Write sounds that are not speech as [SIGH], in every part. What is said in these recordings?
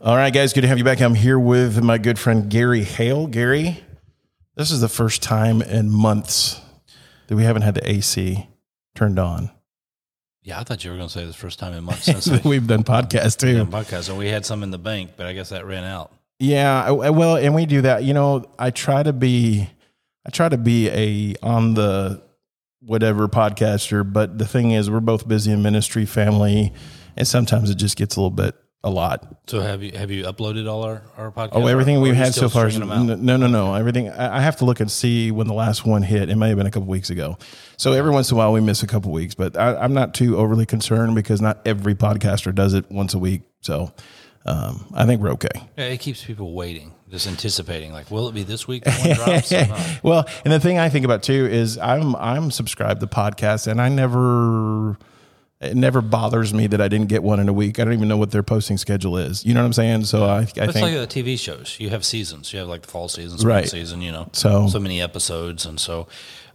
All right, guys, good to have you back. I'm here with my good friend Gary Hale. Gary, this is the first time in months that we haven't had the AC turned on. Yeah, I thought you were going to say this first time in months [LAUGHS] since we We've done podcasts too. done podcast, and we had some in the bank, but I guess that ran out. Yeah, I- I- well, and we do that. You know, I try to be, I try to be a on the whatever podcaster, but the thing is, we're both busy in ministry, family, and sometimes it just gets a little bit a lot. So have you have you uploaded all our our podcasts? Oh, everything we've had so far. is-? No, no, no. Everything. I I have to look and see when the last one hit. It may have been a couple weeks ago. So every once in a while we miss a couple weeks, but I, I'm not too overly concerned because not every podcaster does it once a week. So um, I think we're okay. Yeah, it keeps people waiting, just anticipating. Like, will it be this week? One [LAUGHS] drops. Well, and the thing I think about too is I'm I'm subscribed to podcasts, and I never. It never bothers me that I didn't get one in a week. I don't even know what their posting schedule is. You know what I'm saying? So I, I It's think like the TV shows. You have seasons. You have like the fall season, spring Right. season. You know, So- so many episodes, and so.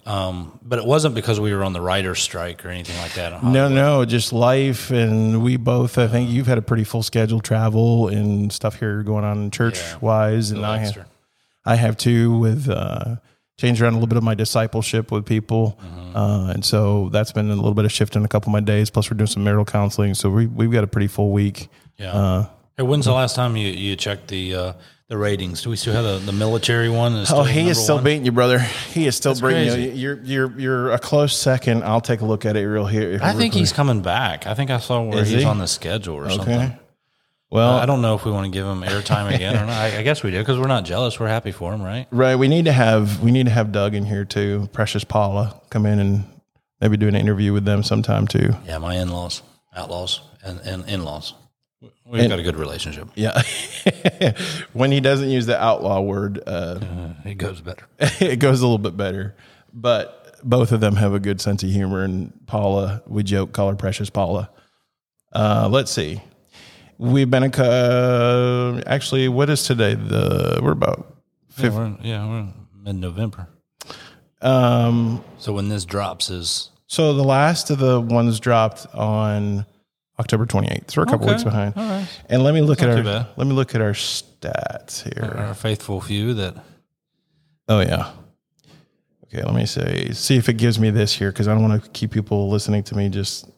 Um, but it wasn't because we were on the writer's strike or anything like that. No, no, just life, and we both. I think you've had a pretty full schedule, travel and stuff here going on church wise, and I have. I have too with uh, changed around a little bit of my discipleship with people, Mm-hmm. uh, and so that's been a little bit of shift in a couple of my days. Plus, we're doing some marital counseling, so we we've got a pretty full week. Yeah. Uh, hey, when's the last time you, you checked the uh, the ratings? Do we still have the, the military one? Oh, he is still one? beating you, brother. He is still beating you. You're you're you're a close second. I'll take a look at it real here. I think he's coming back. I think I saw where Is he's he? on the schedule or okay. something. Well, I don't know if we want to give him airtime [LAUGHS] again or not. I, I guess we do because we're not jealous. We're happy for him, right? Right. We need to have we need to have Doug in here too. Precious Paula come in and maybe do an interview with them sometime too. Yeah, my in laws, outlaws, and, and in laws. We've got a good relationship. Yeah. [LAUGHS] when he doesn't use the outlaw word, uh, It goes better. [LAUGHS] it goes a little bit better. But both of them have a good sense of humor. And Paula, we joke, call her Precious Paula. Uh, let's see. We've been a co- actually. What is today? The we're about Yeah, we're, yeah, we're mid November. um, So when this drops is So the last of the ones dropped on October 28th. So we're a couple Okay. weeks behind. All right. And let me look at our let me look at our stats here. our faithful few that Oh yeah. Okay, let me say see if it gives me this here because I don't want to keep people listening to me just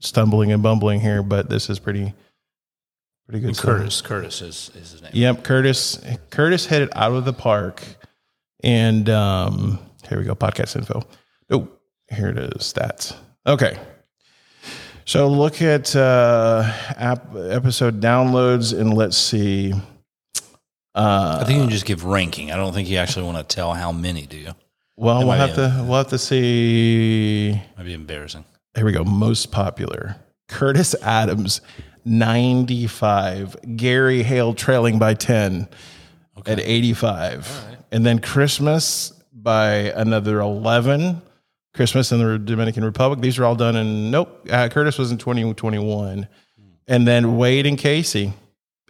stumbling and bumbling here, but this is pretty pretty good. Curtis. Curtis is, is his name. Yep, Curtis. Curtis hit it out of the park, and um, here we go. Podcast info. Oh, here it is. Stats. Okay. So look at uh, app episode downloads, and let's see. Uh, I think you can just give ranking. I don't think you actually want to tell how many, do you? well, we'll have to we'll have to see. Might be embarrassing. Here we go. Most popular. Curtis Adams, ninety five. Gary Hale trailing by ten. at 85. And then Christmas by another 11. Christmas in the Dominican Republic. These are all done in, nope, uh, Curtis was in 2021. And then Wade and Casey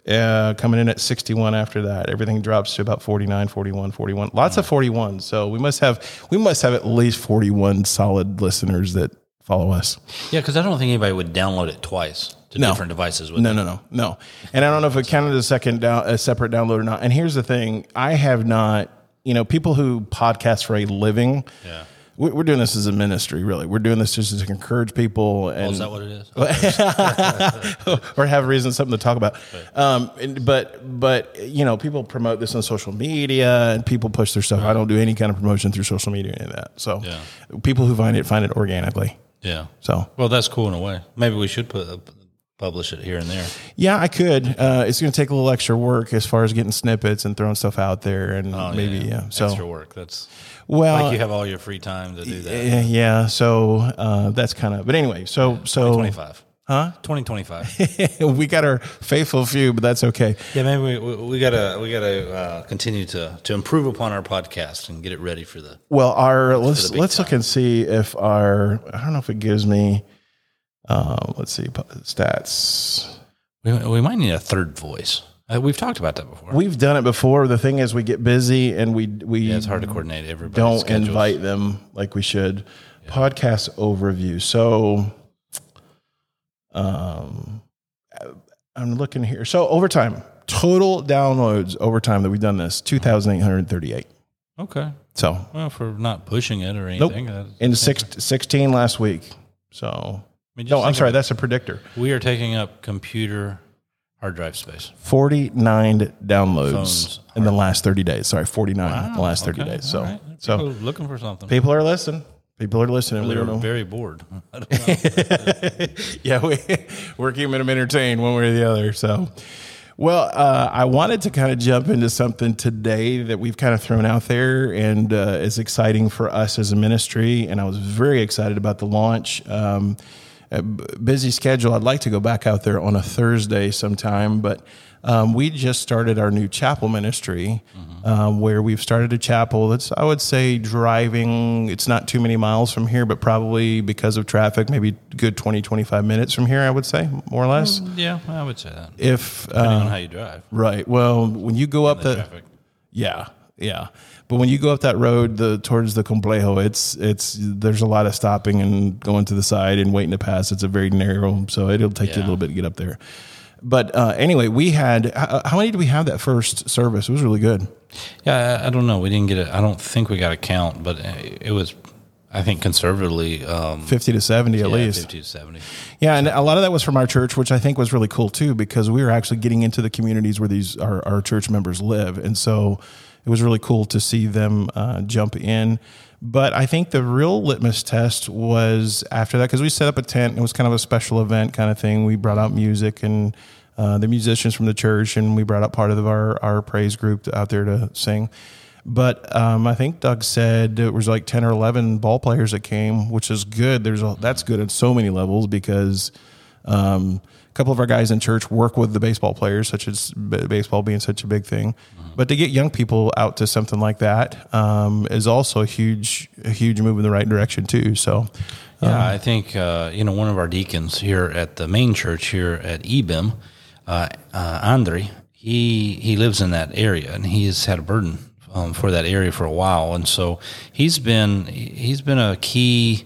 uh, coming in at 61 after that. Everything drops to about 49, 41, 41. Lots of 41. So we must have, we must have at least 41 solid listeners that follow us. Yeah, because I don't think anybody would download it twice to No. different devices. Would No, no, no, no. And I don't know if it counted as a second down, a separate download or not. And here's the thing: I have not. You know, people who podcast for a living. Yeah. we- We're doing this as a ministry, really. We're doing this just to encourage people and Oh, Is that what it is? [LAUGHS] or have reason something to talk about. Um, and- but but you know, people promote this on social media and people push their stuff. I don't do any kind of promotion through social media or any of that. So Yeah. people who find it find it organically. Yeah. So Well, that's cool in a way. Maybe we should put publish it here and there. Yeah, I could. Uh, it's going to take a little extra work as far as getting snippets and throwing stuff out there, and maybe yeah. So Extra work. That's well, like you have all your free time to do that. yeah, yeah. So uh, that's kind of. But anyway, so so 25. huh? 2025. [LAUGHS] we got our faithful few, but that's okay. yeah, maybe we, we, gotta we gotta uh, continue to to improve upon our podcast and get it ready for the. Well, our let's let's look and see if our I don't know if it gives me. Uh, let's see stats. We, we might need a third voice. Uh, we've talked about that before. We've done it before. The thing is, we get busy and we we yeah, it's hard to coordinate everybody. don't invite them like we should. Podcast overview. So, um, I'm looking here. So overtime, total downloads over time that we've done this, 2,838. Okay. So Well, for not pushing it or anything. that- In six, 16 last week. So mean, no, I'm sorry. That's a predictor. We are taking up computer hard drive space. 49 downloads Phones, in the last 30 days. Sorry, 49 in the last 30 Okay, days. So, right. so looking for something. people are listening. People are listening. We They're don't very bored. [LAUGHS] I don't know. [LAUGHS] yeah, we, we're keeping them entertained one way or the other. So, well, uh, I wanted to kind of jump into something today that we've kind of thrown out there and uh, is exciting for us as a ministry. And I was very excited about the launch. Um, a busy schedule. I'd like to go back out there on a Thursday sometime, but um, we just started our new chapel ministry um, where we've started a chapel that's, I would say, driving. It's not too many miles from here, but probably because of traffic, maybe good 20, 25 minutes from here, I would say, more or less. yeah, I would say that. If, Depending uh, on how you drive. right. Well, when you go up the, Traffic. yeah, yeah. But when you go up that road the, towards the complejo, it's it's there's a lot of stopping and going to the side and waiting to pass. It's a very narrow, so it'll take you a little bit to get up there. But uh, anyway, we had how, how many did we have that first service? It was really good. Yeah, I, I don't know. We didn't get it. I don't think we got a count, but it was, I think, conservatively, um, Fifty to seventy at yeah, least. 50 to 70. Yeah, and a lot of that was from our church, which I think was really cool too, because we were actually getting into the communities where these our, our church members live, and so it was really cool to see them uh, jump in. But I think the real litmus test was after that because we set up a tent. And it was kind of a special event kind of thing. We brought out music and uh, the musicians from the church, and we brought out part of our our praise group out there to sing. But um, I think Doug said it was like ten or eleven ball players that came, which is good. There's a, that's good at so many levels because um, a couple of our guys in church work with the baseball players, such as b- baseball being such a big thing. But to get young people out to something like that um, is also a huge, a huge move in the right direction too. So, Yeah, I think uh, you know one of our deacons here at the main church here at EBIM, uh, uh, Andre. He he lives in that area, and he's had a burden um, for that area for a while, and so he's been he's been a key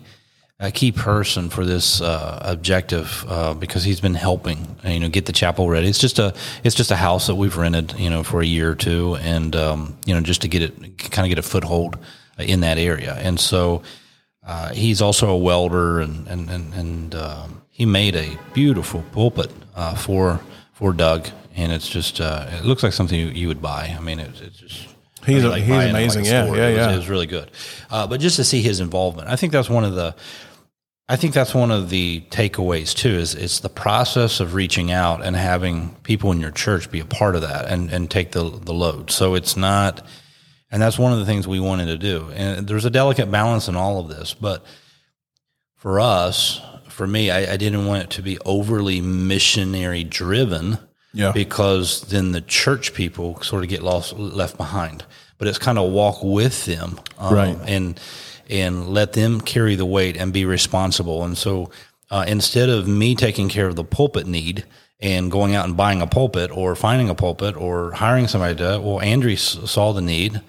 a key person for this uh, objective uh, because he's been helping you know get the chapel ready. It's just a it's just a house that we've rented you know for a year or two, and um, you know just to get it kind of get a foothold in that area, and so. Uh, he's also a welder, and and and, and um, he made a beautiful pulpit uh, for for Doug, and it's just uh, it looks like something you, you would buy. I mean, it's, it's just He's I mean, he's buying it amazing. a Yeah, store. yeah, it was. It was really good, uh, but just to see his involvement, I think that's one of the. I think that's one of the takeaways too. Is it's the process of reaching out and having people in your church be a part of that and, and take the the load. So it's not, and that's one of the things we wanted to do. And there's a delicate balance in all of this, but for us, for me, I, I didn't want it to be overly missionary driven. Yeah. Because then the church people sort of get lost, left behind. But it's kind of walk with them, um, Right. And and let them carry the weight and be responsible. And so, uh, instead of me taking care of the pulpit need and going out and buying a pulpit or finding a pulpit or hiring somebody to, well, Andrew s- saw the need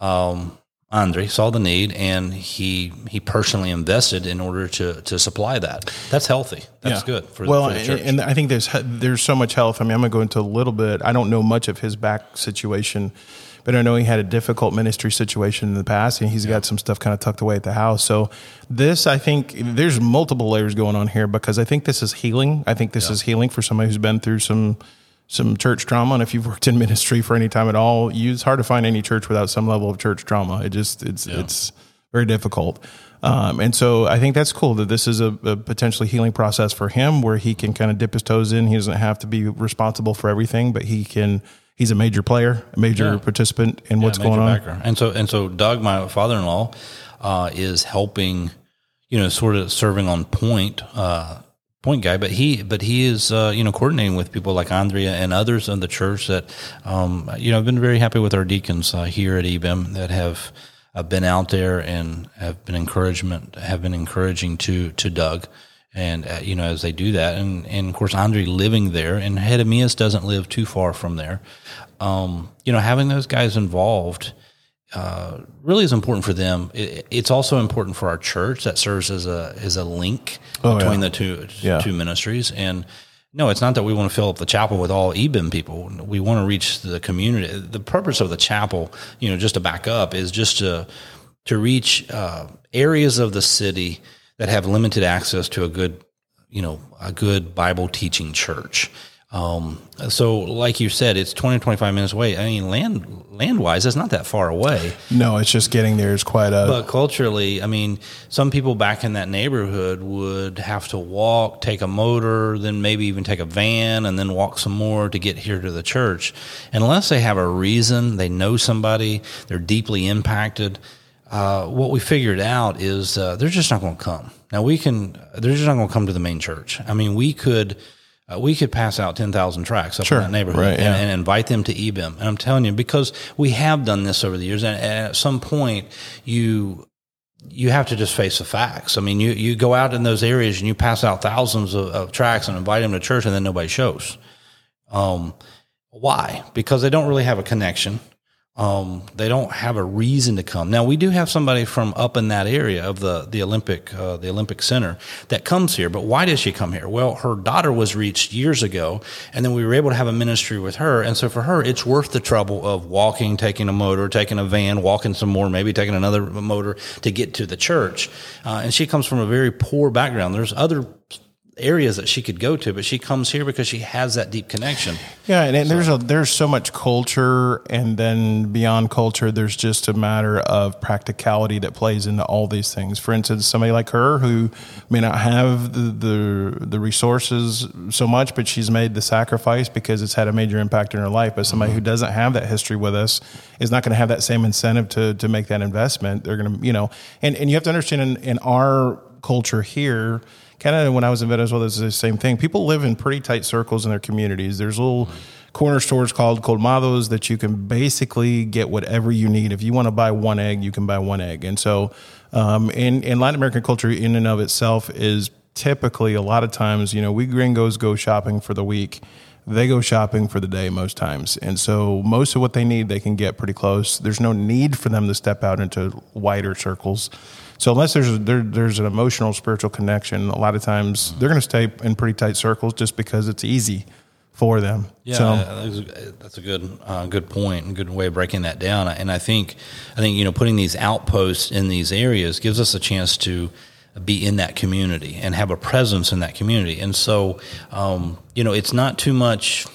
um, Andre saw the need and he he personally invested in order to to supply that. That's healthy. That's Yeah. good for, well, for the church. and, and I think there's there's so much health. I mean, I'm gonna go into a little bit. I don't know much of his back situation, but I know he had a difficult ministry situation in the past, and he's got some stuff kind of tucked away at the house. So this, I think, there's multiple layers going on here because I think this is healing. I think this is healing for somebody who's been through some some church trauma, and if you've worked in [LAUGHS] ministry for any time at all, you, it's hard to find any church without some level of church trauma. It just it's it's very difficult. Um, and so I think that's cool that this is a, a potentially healing process for him where he can kind of dip his toes in. He doesn't have to be responsible for everything, but he can, he's a major player, a major Yeah. participant in what's going on. backer. And so and so Doug, my father in law, uh, is helping, you know, sort of serving on point, uh, point guy. But he but he is uh, you know coordinating with people like Andrea and others in the church that um, you know I've been very happy with our deacons uh, here at EBIM that have. uh been out there and have been encouragement, have been encouraging to to Doug, and uh, you know as they do that, and and of course Andre living there, and Hedemias doesn't live too far from there. Um, you know, having those guys involved uh, really is important for them. It, it's also important for our church that serves as a as a link Oh, between yeah. the two Yeah. two ministries and. No, it's not that we want to fill up the chapel with all EBIM people. We want to reach the community. The purpose of the chapel, you know, just to back up, is just to to reach uh, areas of the city that have limited access to a good, you know, a good Bible teaching church. Um, so, like you said, it's 20, 25 minutes away. I mean, land land wise, it's not that far away. No, it's just getting there is quite a. But culturally, I mean, some people back in that neighborhood would have to walk, take a motor, then maybe even take a van, and then walk some more to get here to the church. Unless they have a reason, they know somebody, they're deeply impacted. Uh, what we figured out is uh, they're just not going to come. Now we can, they're just not going to come to the main church. I mean, we could uh, we could pass out 10,000 tracts up Sure. in that neighborhood Right, and, yeah. and invite them to EBIM. And I'm telling you, because we have done this over the years, and at some point, you you have to just face the facts. I mean, you, you go out in those areas and you pass out thousands of, of tracts and invite them to church, and then nobody shows. Um, why? Because they don't really have a connection. Um, they don't have a reason to come. Now we do have somebody from up in that area of the the Olympic uh, the Olympic Center that comes here. But why does she come here? Well, her daughter was reached years ago, and then we were able to have a ministry with her. And so for her, it's worth the trouble of walking, taking a motor, taking a van, walking some more, maybe taking another motor to get to the church. Uh, and she comes from a very poor background. There's other areas that she could go to, but she comes here because she has that deep connection. Yeah, and, and there's a there's so much culture, and then beyond culture, there's just a matter of practicality that plays into all these things. For instance, somebody like her who may not have the the, the resources so much, but she's made the sacrifice because it's had a major impact in her life. But somebody who mm-hmm. doesn't have that history with us is not going to have that same incentive to to make that investment. They're going to, you know, and and you have to understand in, in our culture here. Canada, when I was in Venezuela, it's the same thing. People live in pretty tight circles in their communities. There's little corner stores called colmados that you can basically get whatever you need. If you want to buy one egg, you can buy one egg. And so, um, in, in Latin American culture, in and of itself, is typically a lot of times, you know, we gringos go shopping for the week. They go shopping for the day most times. And so, most of what they need, they can get pretty close. There's no need for them to step out into wider circles. So unless there's there, there's an emotional spiritual connection, a lot of times they're going to stay in pretty tight circles just because it's easy for them. Yeah, so, that's a- that's a good uh, good point and good way of breaking that down. And I think I think you know putting these outposts in these areas gives us a chance to be in that community and have a presence in that community. And so um, you know it's not too much.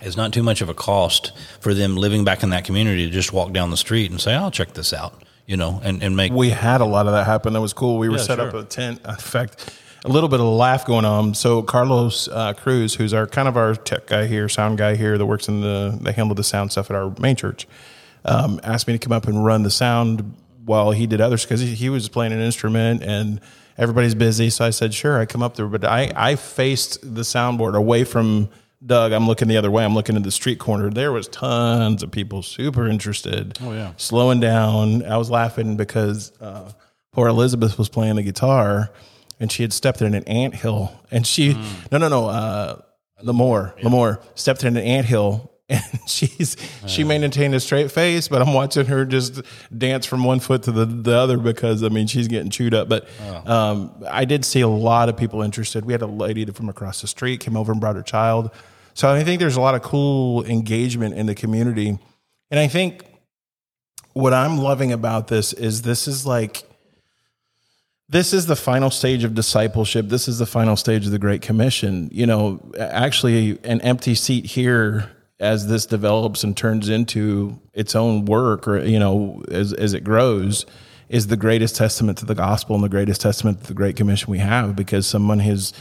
It's not too much of a cost for them living back in that community to just walk down the street and say, "I'll check this out," you know, and, and make we had a lot of that happen. That was cool. We were Yeah, set up a tent. In fact, a little bit of a laugh going on. So Carlos uh, Cruz, who's our kind of our tech guy here, sound guy here, that works in the they handle the sound stuff at our main church, um, asked me to come up and run the sound while he did others because he, he was playing an instrument and everybody's busy. So I said, sure, I come up there, but I I faced the soundboard away from. Doug, I'm looking the other way. I'm looking at the street corner. There was tons of people super interested. Oh yeah. slowing down. I was laughing because uh, poor Elizabeth was playing the guitar, and she had stepped in an anthill, and she no no no uh, Lamore Lamore stepped in an anthill. And [LAUGHS] she's she maintained a straight face, but I'm watching her just dance from one foot to the, the other because I mean she's getting chewed up. But um, I did see a lot of people interested. We had a lady from across the street came over and brought her child. So I think there's a lot of cool engagement in the community, and I think what I'm loving about this is this is like this is the final stage of discipleship. This is the final stage of the Great Commission. You know, actually, an empty seat here as this develops and turns into its own work, or you know, as as it grows, is the greatest testament to the gospel and the greatest testament to the Great Commission we have, because someone has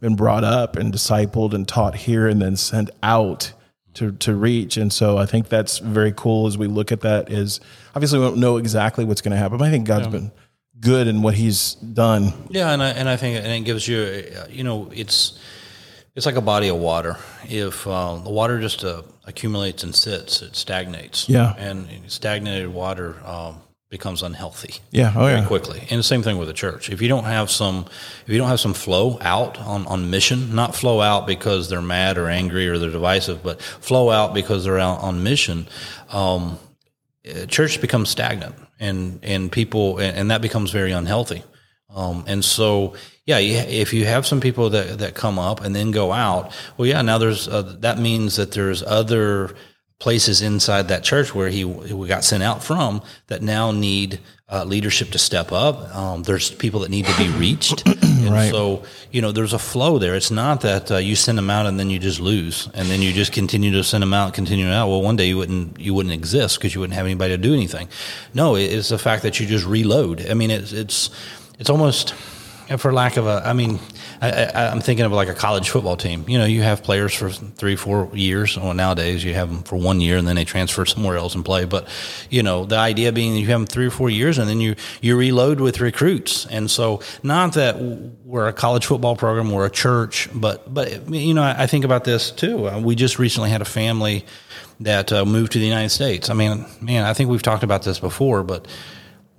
been brought up and discipled and taught here and then sent out to to reach. And so I think that's very cool as we look at that. Is obviously we don't know exactly what's going to happen, but I think God's been good in what He's done. Yeah, and I and I think and it gives you, uh, you know, it's it's like a body of water. If uh, the water just uh, accumulates and sits, it stagnates. Yeah. and stagnated water um, becomes unhealthy. Yeah. Oh Very yeah. quickly, and the same thing with the church. If you don't have some, if you don't have some flow out on, on mission, not flow out because they're mad or angry or they're divisive, but flow out because they're out on mission, um, uh, church becomes stagnant, and and people, and, and that becomes very unhealthy. Um, and so, yeah, if you have some people that, that come up and then go out, well, yeah, now there's, uh, that means that there's other places inside that church where he we got sent out from that now need uh, leadership to step up. Um, there's people that need to be [COUGHS] reached. [COUGHS] right. So you know, there's a flow there. It's not that uh, you send them out and then you just lose, and then you just continue to send them out, continue out. Well, one day you wouldn't you wouldn't exist because you wouldn't have anybody to do anything. No, it's the fact that you just reload. I mean, it's it's it's almost for lack of a, I mean, I, am thinking of like a college football team. You know, you have players for three, four years. Well, nowadays you have them for one year and then they transfer somewhere else and play. But you know, the idea being you have them three or four years and then you you reload with recruits. And so, not that we're a college football program, we're a church, but but you know, I, think about this too. Uh, we just recently had a family that uh, moved to the United States. I mean, man, I think we've talked about this before, but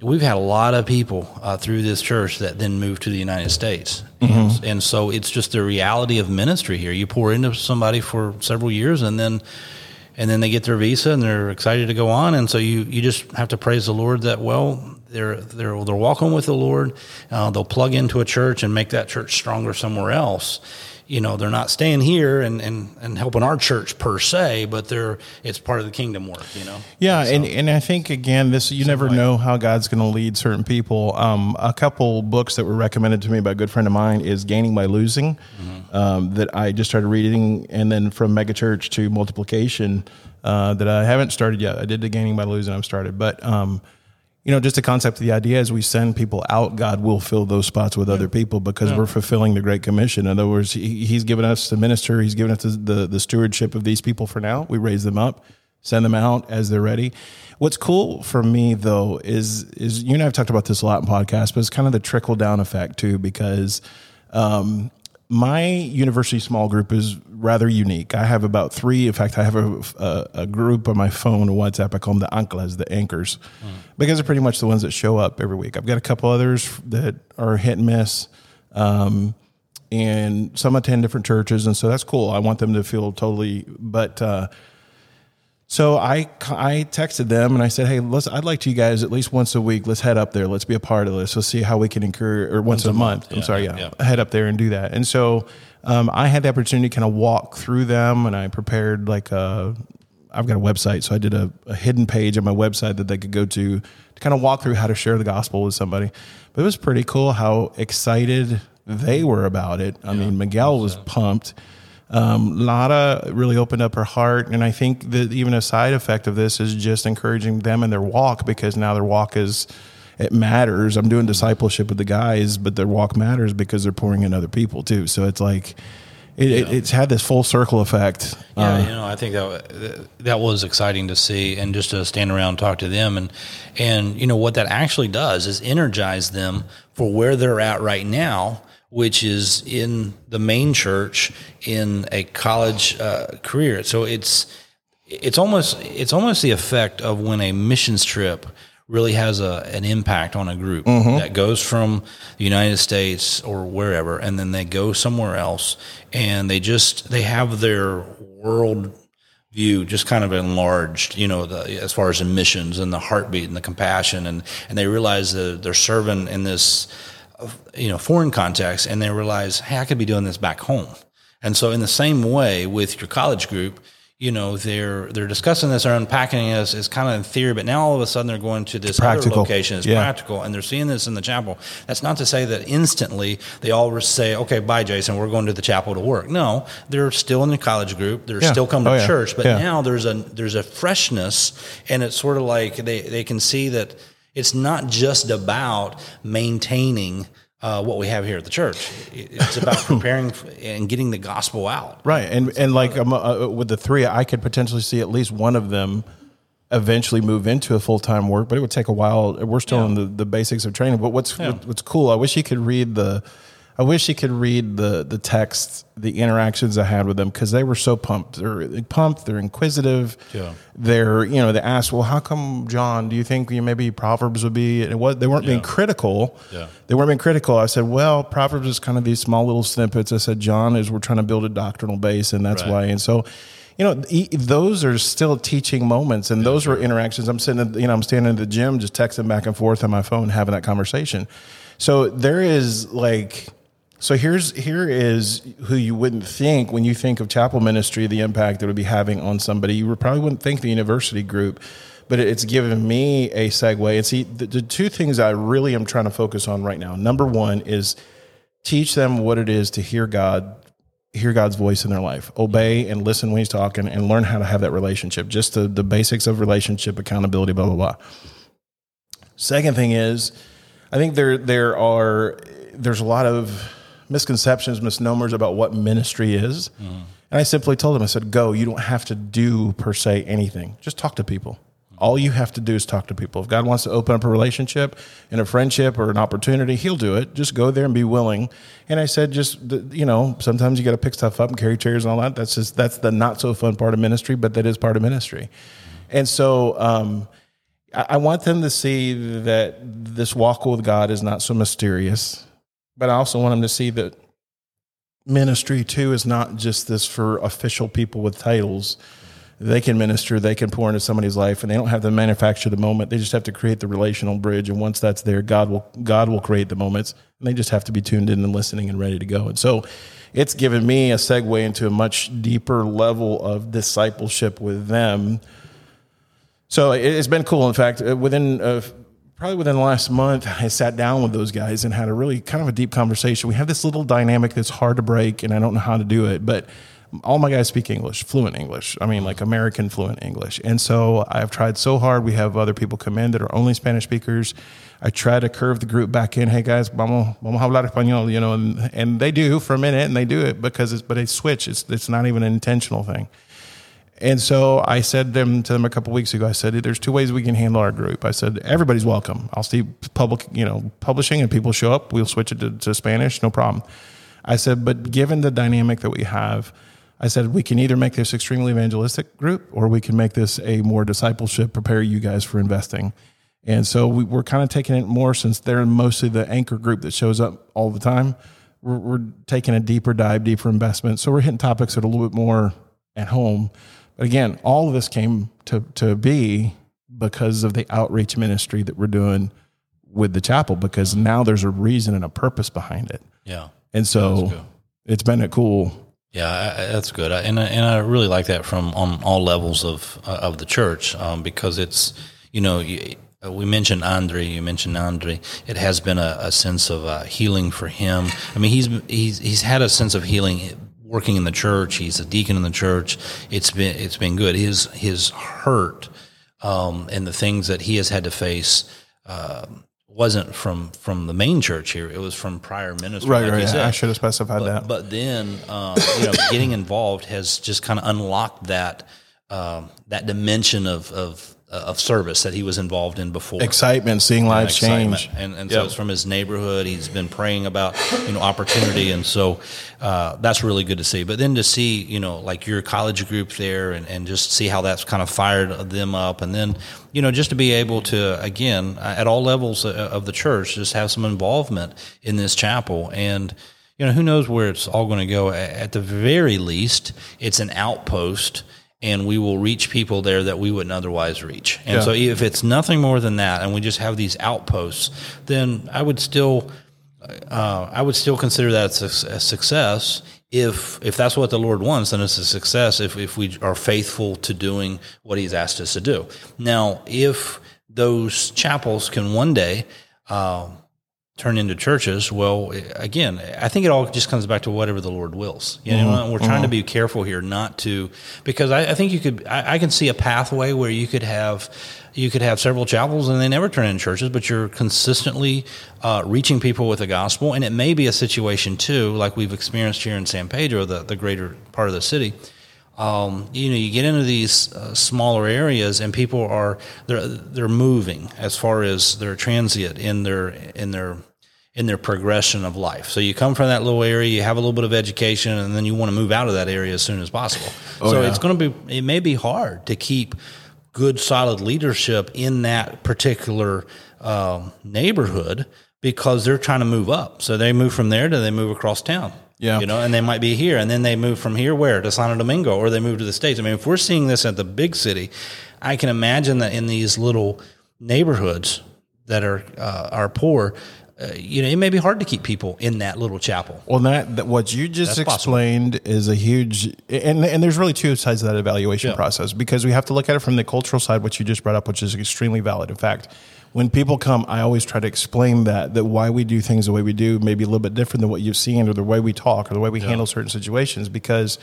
we've had a lot of people uh, through this church that then moved to the United States. Mm-hmm. And, and, so it's just the reality of ministry here. You pour into somebody for several years and then and then they get their visa and they're excited to go on and so you you just have to praise the Lord that well they're they're they're walking with the Lord. Uh, they'll plug into a church and make that church stronger somewhere else you know they're not staying here and, and, and helping our church per se, but they're it's part of the kingdom work, you know. Yeah, so, and, and I think again, this you never know how God's going to lead certain people. Um, a couple books that were recommended to me by a good friend of mine is Gaining by Losing, mm-hmm. um, that I just started reading, and then from Megachurch to Multiplication uh, that I haven't started yet. I did the Gaining by Losing, I've started, but. Um, you know, just the concept of the idea as we send people out, God will fill those spots with yeah. other people because yeah. we're fulfilling the Great Commission. In other words, he, He's given us the minister, He's given us the, the, the stewardship of these people for now. We raise them up, send them out as they're ready. What's cool for me though is is you and I have talked about this a lot in podcasts, but it's kind of the trickle down effect too, because um, my university small group is rather unique. I have about three. In fact, I have a, a, a group on my phone, WhatsApp. I call them the anclas, the anchors, mm. because they're pretty much the ones that show up every week. I've got a couple others that are hit and miss, um, and some attend different churches, and so that's cool. I want them to feel totally, but uh, so I, I texted them and I said, Hey, let's, I'd like to you guys at least once a week. Let's head up there. Let's be a part of this. Let's see how we can encourage, or once, once a, month. month. I'm sorry. Yeah, yeah, Head up there and do that. And so, um, I had the opportunity to kind of walk through them and I prepared like a, I've got a website. So I did a, a hidden page on my website that they could go to to kind of walk through how to share the gospel with somebody. But it was pretty cool how excited they were about it. I yeah, mean, Miguel was pumped um, Lara really opened up her heart, and I think that even a side effect of this is just encouraging them in their walk because now their walk is it matters. I'm doing discipleship with the guys, but their walk matters because they're pouring in other people too. So it's like it, yeah. it, it's had this full circle effect. Yeah, uh, you know, I think that that was exciting to see, and just to stand around and talk to them, and and you know what that actually does is energize them for where they're at right now which is in the main church in a college uh, career. So it's it's almost it's almost the effect of when a missions trip really has a an impact on a group mm-hmm. that goes from the United States or wherever, and then they go somewhere else, and they just they have their world view just kind of enlarged, you know, the, as far as emissions and the heartbeat and the compassion, and and they realize that they're serving in this you know foreign context and they realize hey i could be doing this back home and so in the same way with your college group you know they're they're discussing this or unpacking this as kind of in theory but now all of a sudden they're going to this other location it's yeah. practical and they're seeing this in the chapel that's not to say that instantly they all say okay bye jason we're going to the chapel to work no they're still in the college group they're yeah. still coming oh, to yeah. church but now there's a there's a freshness and it's sort of like they they can see that it's not just about maintaining uh, what we have here at the church. It's about [LAUGHS] preparing and getting the gospel out. Right, and and like um, uh, with the three, I could potentially see at least one of them eventually move into a full time work, but it would take a while. We're still yeah. in the, the basics of training. But what's yeah. what's cool? I wish you could read the I wish he could read the the text, the interactions I had with them because they were so pumped. They're pumped. They're inquisitive. Yeah. They're you know they asked, well, how come John? Do you think you maybe Proverbs would be? And what they weren't yeah. being critical. Yeah. They weren't being critical. I said, well, Proverbs is kind of these small little snippets. I said, John is we're trying to build a doctrinal base, and that's right. why. And so you know, those are still teaching moments, and those were interactions. I'm sitting, you know, I'm standing in the gym, just texting back and forth on my phone, having that conversation. So there is like, so here's here is who you wouldn't think when you think of chapel ministry, the impact it would be having on somebody. You probably wouldn't think the university group, but it's given me a segue. And see, the, the two things I really am trying to focus on right now. Number one is teach them what it is to hear God hear God's voice in their life, obey and listen when He's talking, and learn how to have that relationship. Just the, the basics of relationship, accountability, blah blah blah. Second thing is, I think there there are there's a lot of misconceptions, misnomers about what ministry is. Mm. And I simply told them, I said, "Go. You don't have to do per se anything. Just talk to people." All you have to do is talk to people. If God wants to open up a relationship and a friendship or an opportunity, He'll do it. Just go there and be willing. And I said, just you know, sometimes you got to pick stuff up and carry chairs and all that. That's just that's the not so fun part of ministry, but that is part of ministry. And so um, I want them to see that this walk with God is not so mysterious, but I also want them to see that ministry too is not just this for official people with titles they can minister, they can pour into somebody's life, and they don't have to manufacture the moment. They just have to create the relational bridge, and once that's there, God will God will create the moments, and they just have to be tuned in and listening and ready to go. And so, it's given me a segue into a much deeper level of discipleship with them. So it's been cool. In fact, uh, within uh, probably within the last month, I sat down with those guys and had a really kind of a deep conversation. We have this little dynamic that's hard to break, and I don't know how to do it, but all my guys speak English, fluent English. I mean, like American fluent English. And so I've tried so hard. We have other people come in that are only Spanish speakers. I try to curve the group back in. Hey guys, vamos, vamos a hablar español, you know, and, and they do for a minute and they do it because it's, but they switch. It's, it's not even an intentional thing. And so I said them to them a couple weeks ago. I said, "There's two ways we can handle our group." I said, "Everybody's welcome. I'll see public, you know, publishing, and people show up. We'll switch it to, to Spanish, no problem." I said, "But given the dynamic that we have, I said, we can either make this extremely evangelistic group or we can make this a more discipleship, prepare you guys for investing. And so we, are kind of taking it more since they're mostly the anchor group that shows up all the time. We're, we're taking a deeper dive, deeper investment. So we're hitting topics that are a little bit more at home. Again, all of this came to, to be because of the outreach ministry that we're doing with the chapel, because now there's a reason and a purpose behind it. Yeah. And so it's been a cool yeah, that's good, and and I really like that from on all levels of uh, of the church um, because it's you know we mentioned Andre, you mentioned Andre. It has been a, a sense of uh, healing for him. I mean, he's he's he's had a sense of healing working in the church. He's a deacon in the church. It's been it's been good. His his hurt um, and the things that he has had to face. Uh, wasn't from from the main church here. It was from prior ministry. Right, like right. Said. I should have specified but, that. But then, um, you know, getting involved has just kind of unlocked that um, that dimension of of Uh, of service that he was involved in before. Excitement, seeing lives change, and, and yep. so it's from his neighborhood. He's been praying about you know opportunity, and so uh, that's really good to see. But then to see you know like your college group there, and, and just see how that's kind of fired them up, and then you know just to be able to again uh, at all levels uh, of the church just have some involvement in this chapel and you know who knows where it's all going to go at the very least it's an outpost and we will reach people there that we wouldn't otherwise reach. And yeah. so if it's nothing more than that, and we just have these outposts, then I would still, uh, I would still consider that a, a, success. If if that's what the Lord wants, then it's a success. If if we are faithful to doing what He's asked us to do. Now, if those chapels can one day. Uh, turn into churches. Well, again, I think it all just comes back to whatever the Lord wills. You know, mm-hmm. we're trying mm-hmm. to be careful here not to, because I, I think you could, I, I, can see a pathway where you could have, you could have several chapels and they never turn into churches, but you're consistently uh, reaching people with the gospel. And it may be a situation too, like we've experienced here in San Pedro, the, the greater part of the city. Um, you know, you get into these uh, smaller areas, and people are they're they're moving as far as they're transient in their in their in their progression of life. So you come from that little area, you have a little bit of education, and then you want to move out of that area as soon as possible. Oh, so yeah. it's going to be, it may be hard to keep good, solid leadership in that particular um, neighborhood because they're trying to move up. So they move from there to they move across town. Yeah. You know, and they might be here and then they move from here where? To Santo Domingo or they move to the States. I mean, if we're seeing this at the big city, I can imagine that in these little neighborhoods that are uh, are poor, uh, you know, it may be hard to keep people in that little chapel. Well, that, that what you just That's possible. explained is a huge, and and there's really two sides of that evaluation Yeah. process because we have to look at it from the cultural side, which you just brought up, which is extremely valid. In fact, when people come, I always try to explain that that why we do things the way we do, maybe a little bit different than what you've seen, or the way we talk, or the way we handle certain situations, because.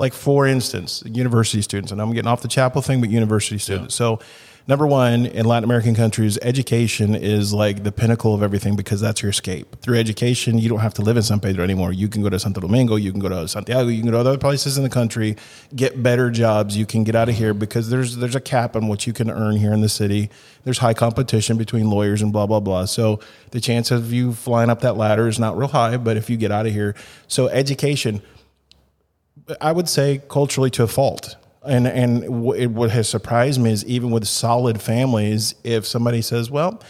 Like for instance, university students, and I'm getting off the chapel thing, but university students. So number one in latin american countries education is like the pinnacle of everything because that's your escape. Through education you don't have to live in san pedro anymore. You can go to santo domingo you can go to santiago you can go to other places in the country get better jobs you can get out of here because there's there's a cap on what you can earn here in the city. There's high competition between lawyers and blah blah blah. So the chance of you flying up that ladder is not real high but if you get out of here so education I would say culturally to a fault. And and w- it, what has surprised me is even with solid families, if somebody says, "Well,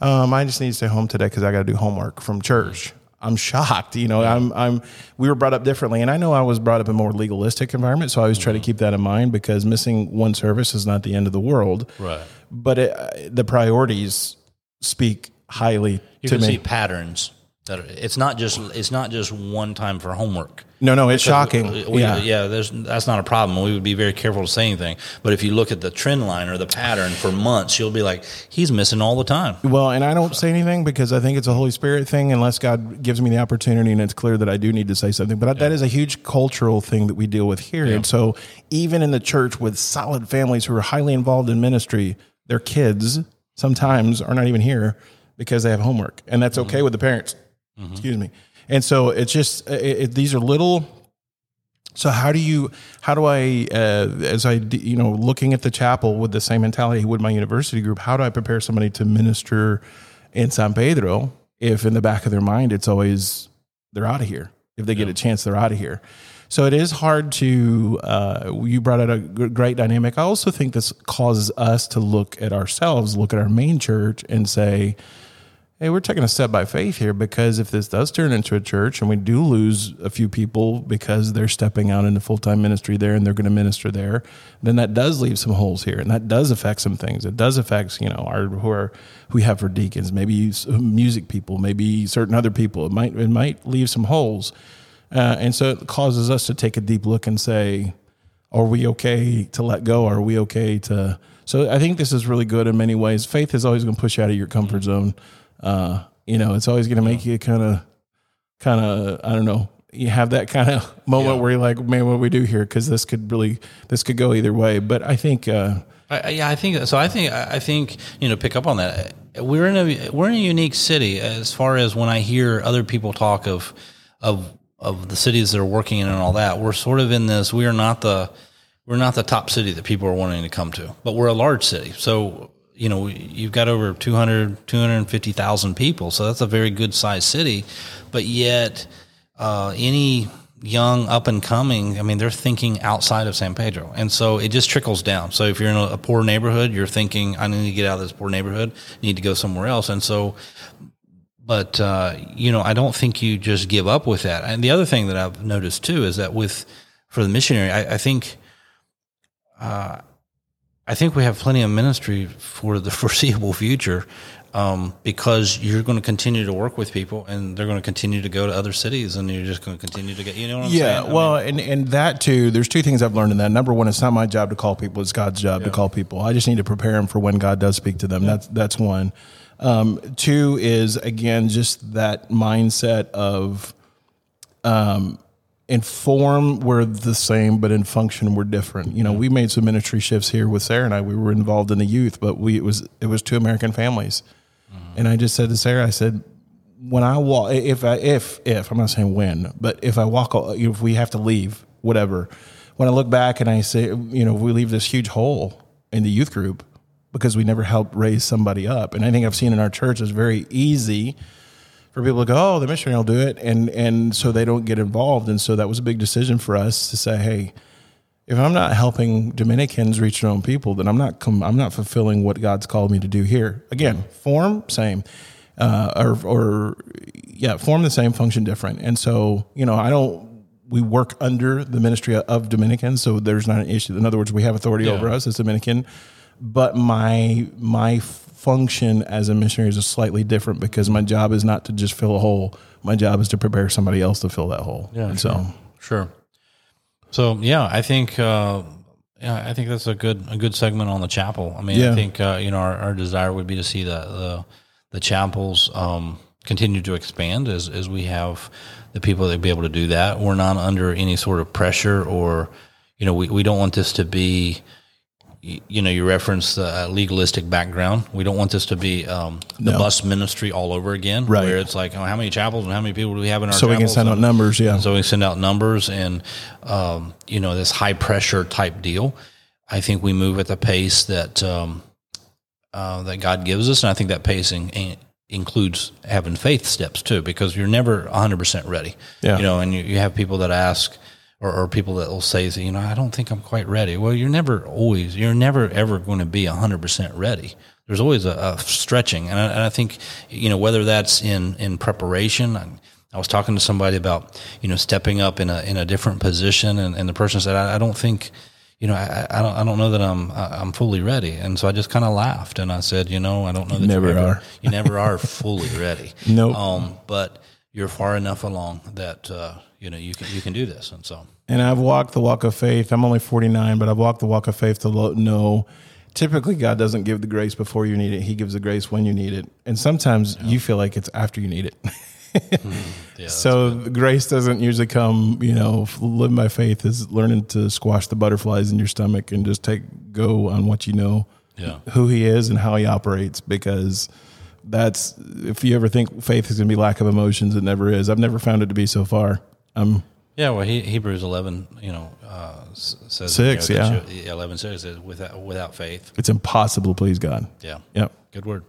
um, I just need to stay home today because I got to do homework from church," I'm shocked. You know, I'm I'm we were brought up differently, and I know I was brought up in a more legalistic environment, so I always try to keep that in mind because missing one service is not the end of the world. Right. But it, the priorities speak highly You to can me. see patterns. That it's not just it's not just one time for homework. no, no, it's shocking. We, yeah. yeah, there's that's not a problem. We would be very careful to say anything. But if you look at the trend line or the pattern for months, you'll be like, he's missing all the time. Well, and I don't say anything because I think it's a Holy Spirit thing, unless God gives me the opportunity and it's clear that I do need to say something. But that is a huge cultural thing that we deal with here. And so, even in the church with solid families who are highly involved in ministry, their kids sometimes are not even here because they have homework, and that's mm-hmm. okay with the parents. Excuse me. And so, it's just it, it, these are little so how do you how do I uh, as I you know looking at the chapel with the same mentality with my university group how do I prepare somebody to minister in San Pedro if in the back of their mind it's always they're out of here. If they get a chance they're out of here. So it is hard to uh, you brought out a great dynamic. I also think this causes us to look at ourselves look at our main church and say hey, we're taking a step by faith here because if this does turn into a church and we do lose a few people because they're stepping out into full time ministry there and they're going to minister there, then that does leave some holes here and that does affect some things. It does affect, you know, our who are who we have for deacons, maybe music people, maybe certain other people. It might it might leave some holes, uh, and so it causes us to take a deep look and say, are we okay to let go? Are we okay to? So I think this is really good in many ways. Faith is always going to push you out of your comfort zone. Uh, you know, it's always going to make you kind of, kind of, I don't know. You have that kind of [LAUGHS] moment where you're like, man, what do we do here? Because this could really, this could go either way. But I think, uh, I, I- yeah, I think so. I think I think you know pick up on that. We're in a we're in a unique city as far as when I hear other people talk of of of the cities that are working in and all that. We're sort of in this. We are not the we're not the top city that people are wanting to come to, but we're a large city. So you know you've got over 200 250,000 people. So that's a very good sized city, but yet uh, any young up and coming, I mean, they're thinking outside of San Pedro. And so it just trickles down. So if you're in a, poor neighborhood, you're thinking, I need to get out of this poor neighborhood, need to go somewhere else. And so, but, uh, you know, I don't think you just give up with that. And the other thing that I've noticed too is that with, for the missionary, I, I think, uh, I think we have plenty of ministry for the [LAUGHS] foreseeable future um, because you're going to continue to work with people and they're going to continue to go to other cities and you're just going to continue to get, you know what I'm yeah, saying? I well, and, and that too, there's two things I've learned in that. Number one, it's not my job to call people, it's God's job to call people. I just need to prepare them for when God does speak to them. That's, that's one. Um, two is, again, just that mindset of, um, in form we're the same, but in function we're different. You know, mm-hmm. we made some ministry shifts here with Sarah and I. We were involved in the youth, but we it was it was two American families, mm-hmm. and I just said to Sarah, I said, when I walk, if I if if I'm not saying when, but if I walk, if we have to leave, whatever. When I look back and I say, you know, we leave this huge hole in the youth group because we never helped raise somebody up, and I think I've seen in our church it's very easy for people to go, oh, the missionary will do it, and and so they don't get involved, and so that was a big decision for us to say, hey, if I'm not helping Dominicans reach their own people, then I'm not com- I'm not fulfilling what God's called me to do here. Again, form same, uh, or or yeah, form the same, function different, and so you know I don't. We work under the ministry of Dominicans, so there's not an issue. In other words, we have authority over us as Dominican. but my my function as a missionary is slightly different because my job is not to just fill a hole. My job is to prepare somebody else to fill that hole. Yeah, And so Sure. So yeah, I think uh, yeah, I think that's a good a good segment on the chapel. I mean, Yeah. I think uh, you know our, our desire would be to see the the, the chapels um, continue to expand as as we have the people that be able to do that. We're not under any sort of pressure or you know we, we don't want this to be you know, you reference the legalistic background. We don't want this to be um, the No. bus ministry all over again, Right. where it's like, oh, how many chapels and how many people do we have in our so we can send out numbers. Yeah. so we send out numbers and, um, you know, this high pressure type deal. I think we move at the pace that um, uh, that God gives us, and I think that pace in, in- includes having faith steps too, because you're never 100 percent ready. Yeah. You know, and you, you have people that ask. Or, or people that will say, you know, I don't think I'm quite ready. Well, you're never always, you're never ever going to be 100% ready. There's always a, a stretching. And I, and I think, you know, whether that's in, in preparation, I, I was talking to somebody about, you know, stepping up in a, in a different position. And, and the person said, I, I don't think, you know, I, I don't, I don't know that I'm, I'm fully ready. And so I just kind of laughed and I said, you know, I don't know that never you are. you never are fully ready. [LAUGHS] Nope. Um, but you're far enough along that, uh, you know, you can, you can do this. And so, And I've walked the walk of faith. I'm only 49, but I've walked the walk of faith to lo- know typically God doesn't give the grace before you need it. He gives the grace when you need it. And sometimes you feel like it's after you need it. [LAUGHS] yeah. so the grace doesn't usually come, you know, living by faith is learning to squash the butterflies in your stomach and just take go on what you know, Yeah. who he is and how he operates because that's if you ever think faith is going to be lack of emotions, it never is. I've never found it to be so far. Um, Yeah, well, he, Hebrews eleven, you know, uh, says Six, you know, yeah. eleven six says without without faith. it's impossible to please God. Yeah, Yep. good word.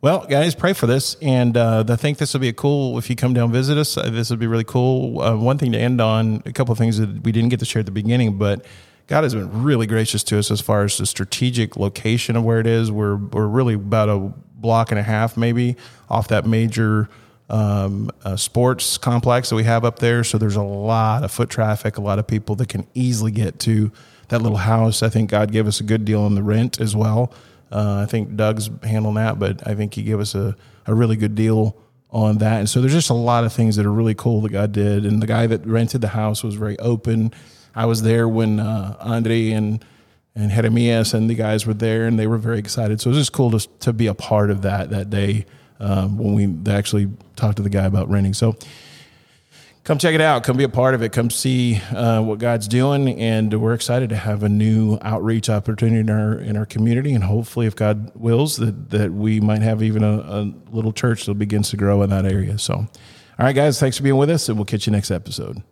Well, guys, pray for this, and uh, I think this will be a cool. If you come down visit us, uh, this would be really cool. Uh, one thing to end on, a couple of things that we didn't get to share at the beginning, but God has been really gracious to us as far as the strategic location of where it is. We're we're really about a block and a half, maybe, off that major um, uh, sports complex that we have up there. So there's a lot of foot traffic, a lot of people that can easily get to that little house. I think God gave us a good deal on the rent as well. Uh, I think Doug's handling that, but I think he gave us a, a really good deal on that. And so there's just a lot of things that are really cool that God did. And the guy that rented the house was very open. I was there when uh, Andre and and Jeremias and the guys were there, and they were very excited. So it was just cool to to be a part of that that day um, when we actually talked to the guy about renting. So come check it out. Come be a part of it. Come see uh, what God's doing, and we're excited to have a new outreach opportunity in our in our community. And hopefully, if God wills, that that we might have even a, a little church that begins to grow in that area. So, all right, guys, thanks for being with us, and we'll catch you next episode.